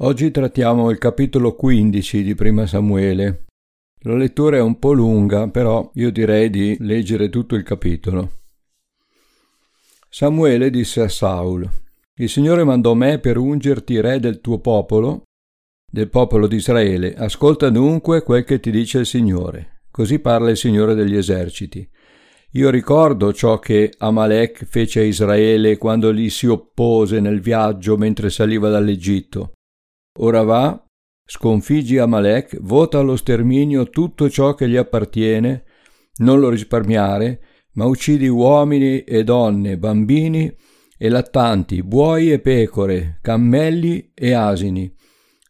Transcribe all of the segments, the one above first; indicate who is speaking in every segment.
Speaker 1: Oggi trattiamo il capitolo 15 di Prima Samuele. La lettura è un po' lunga, però io direi di leggere tutto il capitolo. Samuele disse a Saul: Il Signore mandò me per ungerti re del tuo popolo, del popolo di Israele. Ascolta dunque quel che ti dice il Signore. Così parla il Signore degli eserciti. Io ricordo ciò che Amalek fece a Israele quando gli si oppose nel viaggio mentre saliva dall'Egitto. Ora va, sconfiggi Amalek, vota allo sterminio tutto ciò che gli appartiene, non lo risparmiare, ma uccidi uomini e donne, bambini e lattanti, buoi e pecore, cammelli e asini.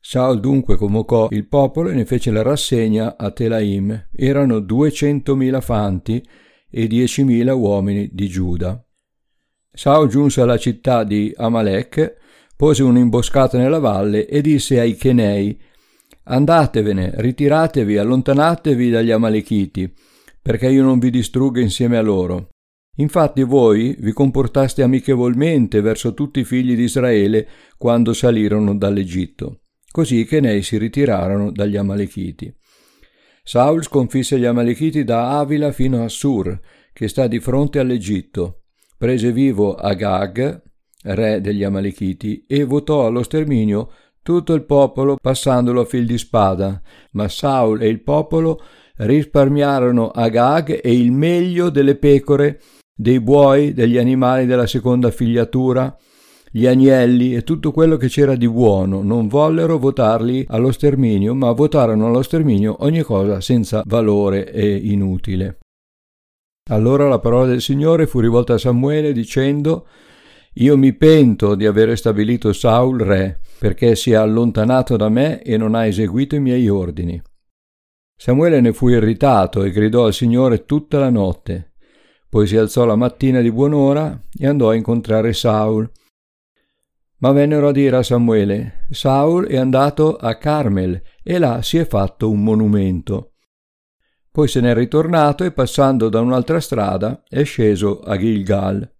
Speaker 1: Saul dunque convocò il popolo e ne fece la rassegna a Telaim. Erano duecentomila fanti e diecimila uomini di Giuda. Saul giunse alla città di Amalek pose un'imboscata nella valle e disse ai Chenei Andatevene, ritiratevi, allontanatevi dagli Amalechiti, perché io non vi distrugga insieme a loro. Infatti voi vi comportaste amichevolmente verso tutti i figli di Israele quando salirono dall'Egitto. Così i Chenei si ritirarono dagli Amalechiti. Saul sconfisse gli Amalechiti da Avila fino a Sur, che sta di fronte all'Egitto. Prese vivo Agag, re degli Amalechiti, e votò allo sterminio tutto il popolo passandolo a fil di spada, ma Saul e il popolo risparmiarono Agag e il meglio delle pecore, dei buoi, degli animali della seconda figliatura, gli agnelli e tutto quello che c'era di buono. Non vollero votarli allo sterminio, ma votarono allo sterminio ogni cosa senza valore e inutile. Allora la parola del Signore fu rivolta a Samuele dicendo io mi pento di avere stabilito Saul re, perché si è allontanato da me e non ha eseguito i miei ordini. Samuele ne fu irritato e gridò al Signore tutta la notte. Poi si alzò la mattina di buon'ora e andò a incontrare Saul. Ma vennero a dire a Samuele, Saul è andato a Carmel e là si è fatto un monumento. Poi se n'è ritornato e passando da un'altra strada è sceso a Gilgal.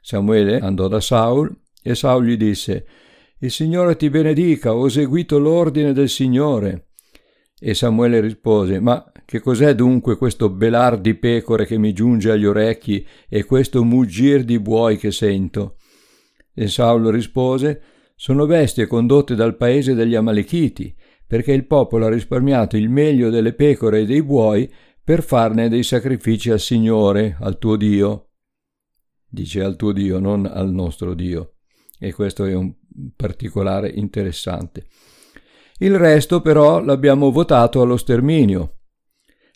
Speaker 1: Samuele andò da Saul e Saul gli disse Il Signore ti benedica, ho eseguito l'ordine del Signore. E Samuele rispose Ma che cos'è dunque questo belar di pecore che mi giunge agli orecchi e questo muggir di buoi che sento? E Saul rispose Sono bestie condotte dal paese degli Amalechiti, perché il popolo ha risparmiato il meglio delle pecore e dei buoi per farne dei sacrifici al Signore, al tuo Dio dice al tuo Dio, non al nostro Dio. E questo è un particolare interessante. Il resto però l'abbiamo votato allo sterminio.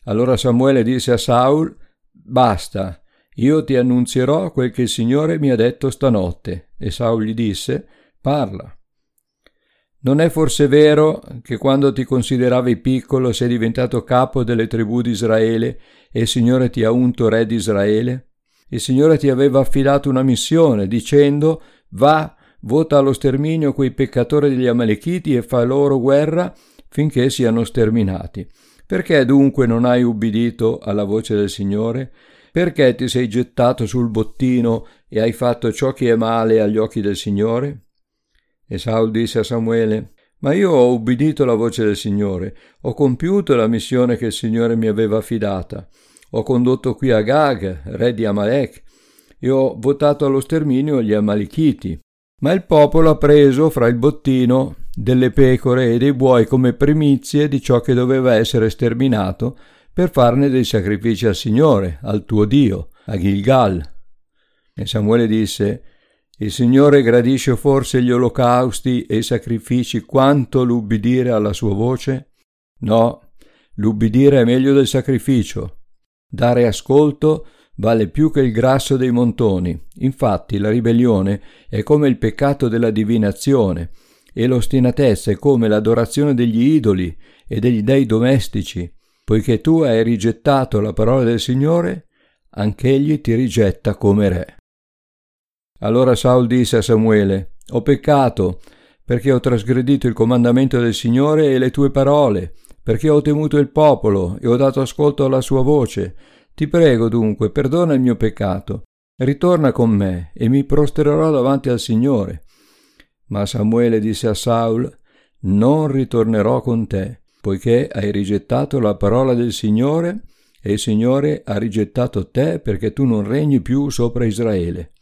Speaker 1: Allora Samuele disse a Saul, basta, io ti annunzierò quel che il Signore mi ha detto stanotte. E Saul gli disse, parla. Non è forse vero che quando ti consideravi piccolo sei diventato capo delle tribù di Israele e il Signore ti ha unto re di Israele? Il Signore ti aveva affidato una missione, dicendo Va, vota allo sterminio quei peccatori degli Amalechiti e fa loro guerra finché siano sterminati. Perché dunque non hai ubbidito alla voce del Signore? Perché ti sei gettato sul bottino e hai fatto ciò che è male agli occhi del Signore? E Saul disse a Samuele, ma io ho ubbidito la voce del Signore, ho compiuto la missione che il Signore mi aveva affidata. Ho condotto qui Agag, re di Amalek, e ho votato allo sterminio gli Amalekiti. Ma il popolo ha preso fra il bottino delle pecore e dei buoi come primizie di ciò che doveva essere sterminato per farne dei sacrifici al Signore, al tuo Dio, a Gilgal. E Samuele disse, il Signore gradisce forse gli olocausti e i sacrifici quanto l'ubbidire alla sua voce? No, l'ubbidire è meglio del sacrificio, Dare ascolto vale più che il grasso dei montoni. Infatti la ribellione è come il peccato della divinazione e l'ostinatezza è come l'adorazione degli idoli e degli dei domestici. Poiché tu hai rigettato la parola del Signore, anch'egli ti rigetta come re. Allora Saul disse a Samuele, Ho peccato, perché ho trasgredito il comandamento del Signore e le tue parole, perché ho temuto il popolo e ho dato ascolto alla sua voce. Ti prego dunque, perdona il mio peccato. Ritorna con me e mi prostrerò davanti al Signore. Ma Samuele disse a Saul, non ritornerò con te, poiché hai rigettato la parola del Signore e il Signore ha rigettato te perché tu non regni più sopra Israele.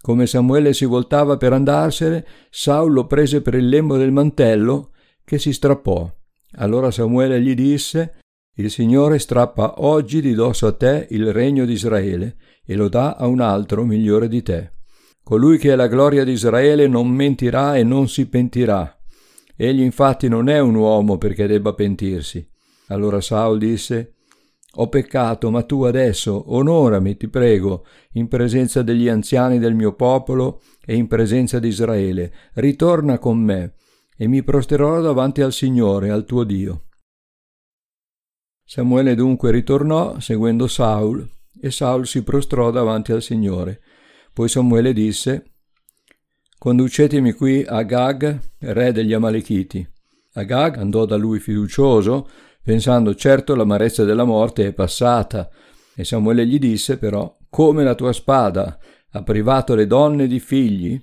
Speaker 1: Come Samuele si voltava per andarsene, Saul lo prese per il lembo del mantello che si strappò. Allora Samuele gli disse, Il Signore strappa oggi di dosso a te il regno di Israele e lo dà a un altro migliore di te. Colui che è la gloria di Israele non mentirà e non si pentirà. Egli infatti non è un uomo perché debba pentirsi. Allora Saul disse, ho peccato, ma tu adesso onorami, ti prego, in presenza degli anziani del mio popolo e in presenza di Israele. Ritorna con me e mi prosterò davanti al Signore, al tuo Dio. Samuele dunque ritornò, seguendo Saul, e Saul si prostrò davanti al Signore. Poi Samuele disse, Conducetemi qui a Gag, re degli Amalechiti. Agag andò da lui fiducioso, pensando certo l'amarezza della morte è passata. E Samuele gli disse però, come la tua spada ha privato le donne di figli,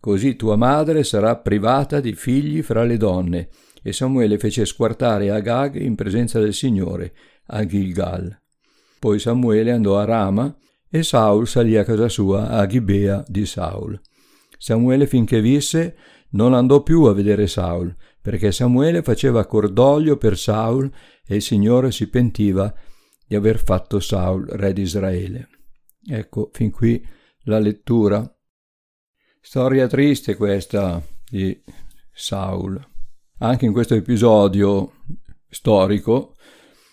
Speaker 1: così tua madre sarà privata di figli fra le donne. E Samuele fece squartare Agag in presenza del Signore a Gilgal. Poi Samuele andò a Rama e Saul salì a casa sua a Gibea di Saul. Samuele finché visse non andò più a vedere Saul, perché Samuele faceva cordoglio per Saul e il Signore si pentiva di aver fatto Saul re di Israele. Ecco, fin qui la lettura. Storia triste questa di Saul. Anche in questo episodio storico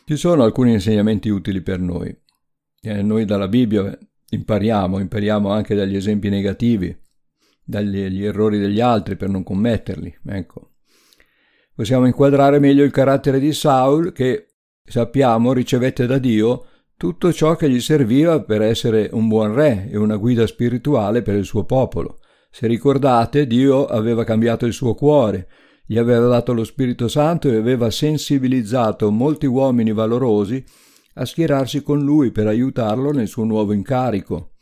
Speaker 1: ci sono alcuni insegnamenti utili per noi. Eh, noi dalla Bibbia impariamo, impariamo anche dagli esempi negativi, dagli errori degli altri per non commetterli. Ecco. Possiamo inquadrare meglio il carattere di Saul che, sappiamo, ricevette da Dio tutto ciò che gli serviva per essere un buon re e una guida spirituale per il suo popolo. Se ricordate, Dio aveva cambiato il suo cuore, gli aveva dato lo Spirito Santo e aveva sensibilizzato molti uomini valorosi a schierarsi con lui per aiutarlo nel suo nuovo incarico.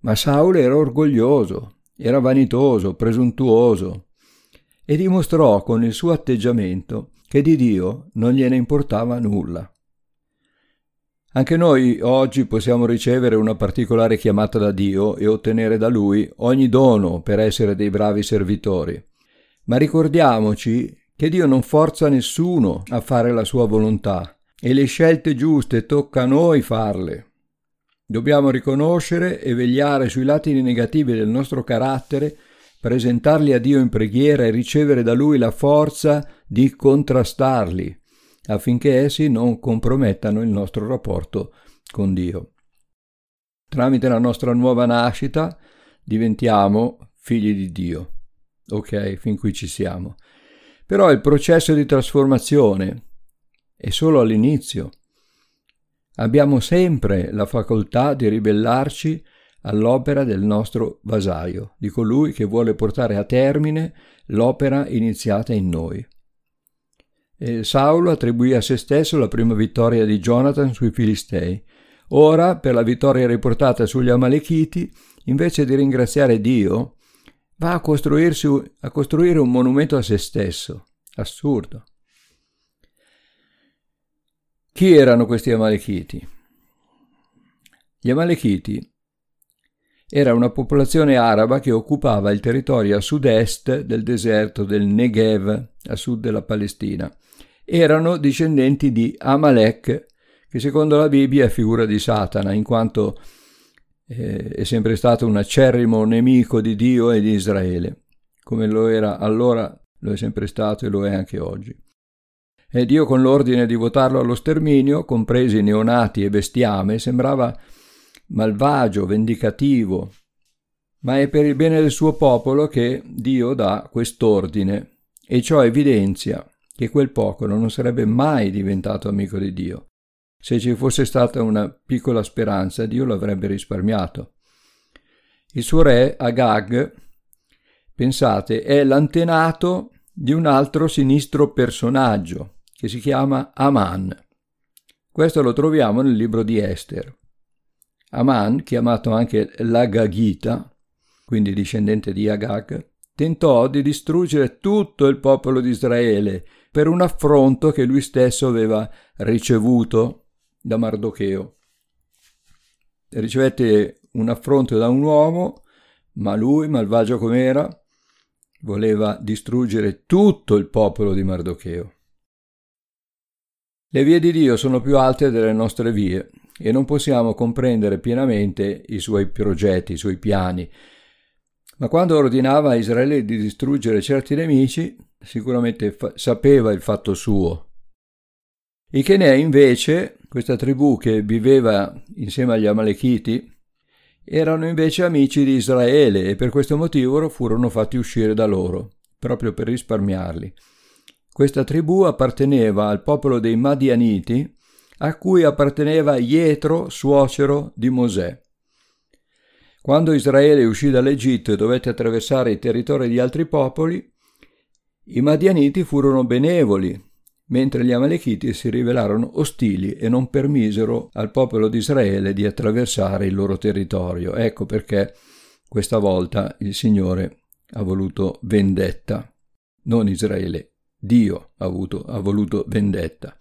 Speaker 1: Ma Saul era orgoglioso, era vanitoso, presuntuoso e dimostrò con il suo atteggiamento che di Dio non gliene importava nulla. Anche noi oggi possiamo ricevere una particolare chiamata da Dio e ottenere da Lui ogni dono per essere dei bravi servitori. Ma ricordiamoci che Dio non forza nessuno a fare la sua volontà e le scelte giuste tocca a noi farle. Dobbiamo riconoscere e vegliare sui lati negativi del nostro carattere, presentarli a Dio in preghiera e ricevere da Lui la forza di contrastarli, affinché essi non compromettano il nostro rapporto con Dio. Tramite la nostra nuova nascita diventiamo figli di Dio. Ok, fin qui ci siamo. Però il processo di trasformazione è solo all'inizio. Abbiamo sempre la facoltà di ribellarci all'opera del nostro vasaio, di colui che vuole portare a termine l'opera iniziata in noi. E Saulo attribuì a se stesso la prima vittoria di Jonathan sui Filistei. Ora, per la vittoria riportata sugli Amalechiti, invece di ringraziare Dio, va a, a costruire un monumento a se stesso. Assurdo. Chi erano questi Amalechiti? Gli Amalechiti era una popolazione araba che occupava il territorio a sud-est del deserto del Negev, a sud della Palestina. Erano discendenti di Amalek, che secondo la Bibbia è figura di Satana, in quanto eh, è sempre stato un acerrimo nemico di Dio e di Israele, come lo era allora, lo è sempre stato e lo è anche oggi. E Dio con l'ordine di votarlo allo sterminio, compresi neonati e bestiame, sembrava malvagio, vendicativo, ma è per il bene del suo popolo che Dio dà quest'ordine e ciò evidenzia che quel popolo non sarebbe mai diventato amico di Dio. Se ci fosse stata una piccola speranza, Dio l'avrebbe risparmiato. Il suo re, Agag, pensate, è l'antenato di un altro sinistro personaggio, che si chiama Aman. Questo lo troviamo nel libro di Esther. Aman, chiamato anche l'Agagita, quindi discendente di Agag, tentò di distruggere tutto il popolo di Israele per un affronto che lui stesso aveva ricevuto da Mardocheo. Ricevette un affronto da un uomo, ma lui, malvagio com'era, voleva distruggere tutto il popolo di Mardocheo. Le vie di Dio sono più alte delle nostre vie e non possiamo comprendere pienamente i suoi progetti, i suoi piani. Ma quando ordinava a Israele di distruggere certi nemici, sicuramente fa- sapeva il fatto suo. I Chenei invece, questa tribù che viveva insieme agli Amalechiti, erano invece amici di Israele e per questo motivo furono fatti uscire da loro, proprio per risparmiarli. Questa tribù apparteneva al popolo dei Madianiti, a cui apparteneva Ietro, suocero di Mosè. Quando Israele uscì dall'Egitto e dovette attraversare i territori di altri popoli, i Madianiti furono benevoli, mentre gli Amalechiti si rivelarono ostili e non permisero al popolo di Israele di attraversare il loro territorio. Ecco perché questa volta il Signore ha voluto vendetta, non Israele, Dio ha, avuto, ha voluto vendetta.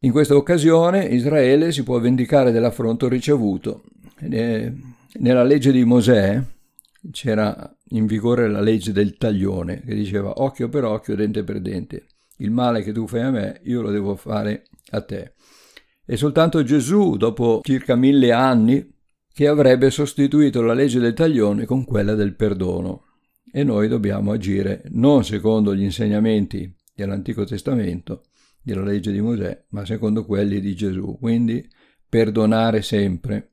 Speaker 1: In questa occasione Israele si può vendicare dell'affronto ricevuto. Nella legge di Mosè c'era in vigore la legge del taglione che diceva occhio per occhio, dente per dente. Il male che tu fai a me, io lo devo fare a te. E soltanto Gesù, dopo circa mille anni, che avrebbe sostituito la legge del taglione con quella del perdono e noi dobbiamo agire non secondo gli insegnamenti dell'Antico Testamento, della legge di Mosè, ma secondo quelli di Gesù, quindi perdonare sempre.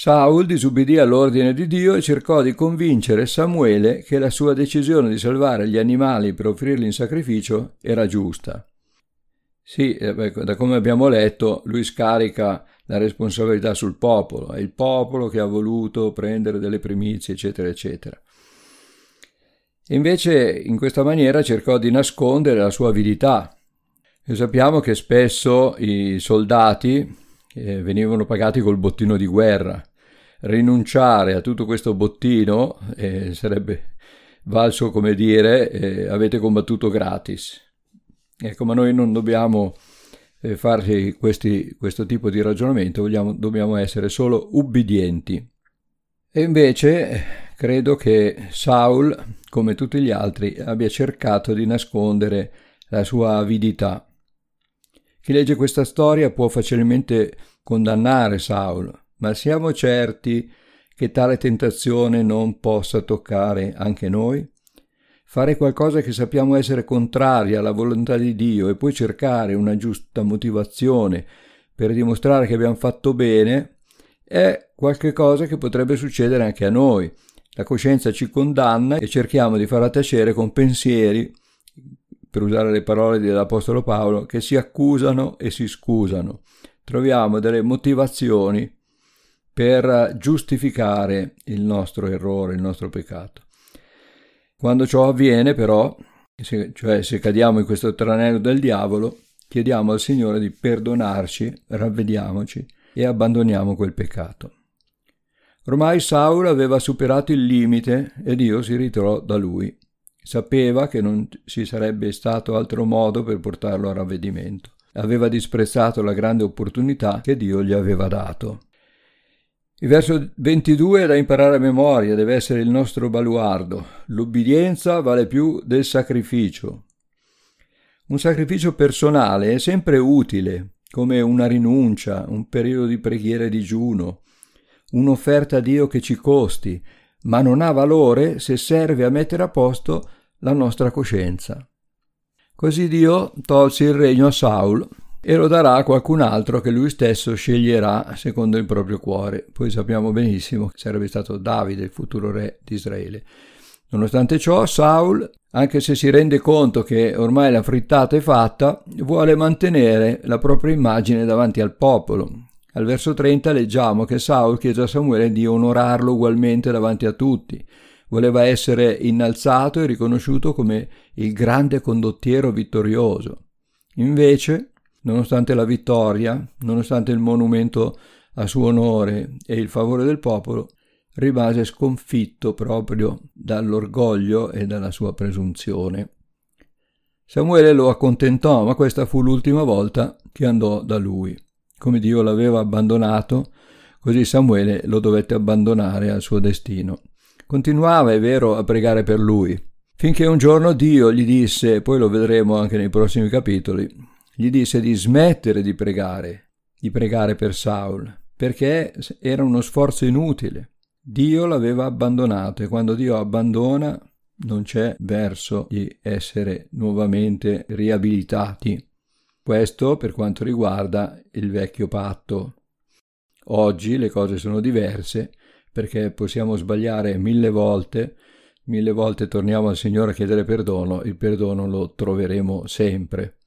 Speaker 1: Saul disubbidì all'ordine di Dio e cercò di convincere Samuele che la sua decisione di salvare gli animali per offrirli in sacrificio era giusta. Sì, eh, da come abbiamo letto, lui scarica la responsabilità sul popolo, è il popolo che ha voluto prendere delle primizie, eccetera, eccetera. Invece in questa maniera cercò di nascondere la sua avidità. E sappiamo che spesso i soldati eh, venivano pagati col bottino di guerra. Rinunciare a tutto questo bottino eh, sarebbe valso come dire eh, avete combattuto gratis. Ecco, ma noi non dobbiamo eh, fare questo tipo di ragionamento, vogliamo, dobbiamo essere solo ubbidienti. E invece credo che Saul, come tutti gli altri, abbia cercato di nascondere la sua avidità. Chi legge questa storia può facilmente condannare Saul, ma siamo certi che tale tentazione non possa toccare anche noi? Fare qualcosa che sappiamo essere contraria alla volontà di Dio e poi cercare una giusta motivazione per dimostrare che abbiamo fatto bene è qualcosa che potrebbe succedere anche a noi. La coscienza ci condanna e cerchiamo di farla tacere con pensieri, per usare le parole dell'Apostolo Paolo, che si accusano e si scusano. Troviamo delle motivazioni per giustificare il nostro errore, il nostro peccato. Quando ciò avviene, però, cioè se cadiamo in questo tranello del diavolo, chiediamo al Signore di perdonarci, ravvediamoci e abbandoniamo quel peccato. Ormai Saul aveva superato il limite e Dio si ritirò da lui. Sapeva che non ci sarebbe stato altro modo per portarlo a ravvedimento. Aveva disprezzato la grande opportunità che Dio gli aveva dato. Il verso 22 è da imparare a memoria, deve essere il nostro baluardo. L'ubbidienza vale più del sacrificio. Un sacrificio personale è sempre utile, come una rinuncia, un periodo di preghiera e digiuno, un'offerta a Dio che ci costi, ma non ha valore se serve a mettere a posto la nostra coscienza. Così Dio tolse il regno a Saul e lo darà a qualcun altro che lui stesso sceglierà secondo il proprio cuore. Poi sappiamo benissimo che sarebbe stato Davide, il futuro re di Israele. Nonostante ciò, Saul, anche se si rende conto che ormai la frittata è fatta, vuole mantenere la propria immagine davanti al popolo. Al verso 30 leggiamo che Saul chiese a Samuele di onorarlo ugualmente davanti a tutti. Voleva essere innalzato e riconosciuto come il grande condottiero vittorioso. Invece, nonostante la vittoria, nonostante il monumento a suo onore e il favore del popolo, rimase sconfitto proprio dall'orgoglio e dalla sua presunzione. Samuele lo accontentò, ma questa fu l'ultima volta che andò da lui. Come Dio l'aveva abbandonato, così Samuele lo dovette abbandonare al suo destino. Continuava, è vero, a pregare per lui, finché un giorno Dio gli disse, poi lo vedremo anche nei prossimi capitoli, gli disse di smettere di pregare, di pregare per Saul, perché era uno sforzo inutile. Dio l'aveva abbandonato e quando Dio abbandona non c'è verso di essere nuovamente riabilitati. Questo per quanto riguarda il vecchio patto. Oggi le cose sono diverse perché possiamo sbagliare mille volte, mille volte torniamo al Signore a chiedere perdono, il perdono lo troveremo sempre,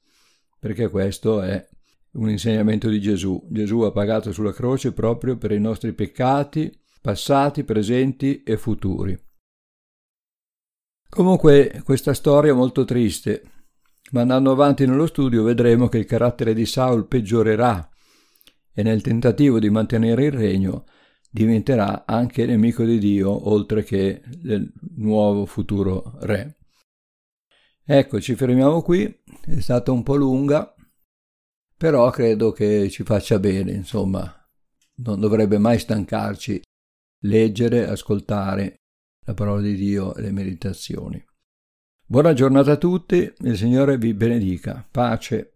Speaker 1: perché questo è un insegnamento di Gesù. Gesù ha pagato sulla croce proprio per i nostri peccati passati, presenti e futuri. Comunque questa storia è molto triste, ma andando avanti nello studio vedremo che il carattere di Saul peggiorerà e nel tentativo di mantenere il regno diventerà anche nemico di Dio oltre che del nuovo futuro re. Ecco, ci fermiamo qui, è stata un po' lunga, però credo che ci faccia bene, insomma, non dovrebbe mai stancarci leggere, ascoltare la parola di Dio e le meditazioni. Buona giornata a tutti, il Signore vi benedica. Pace.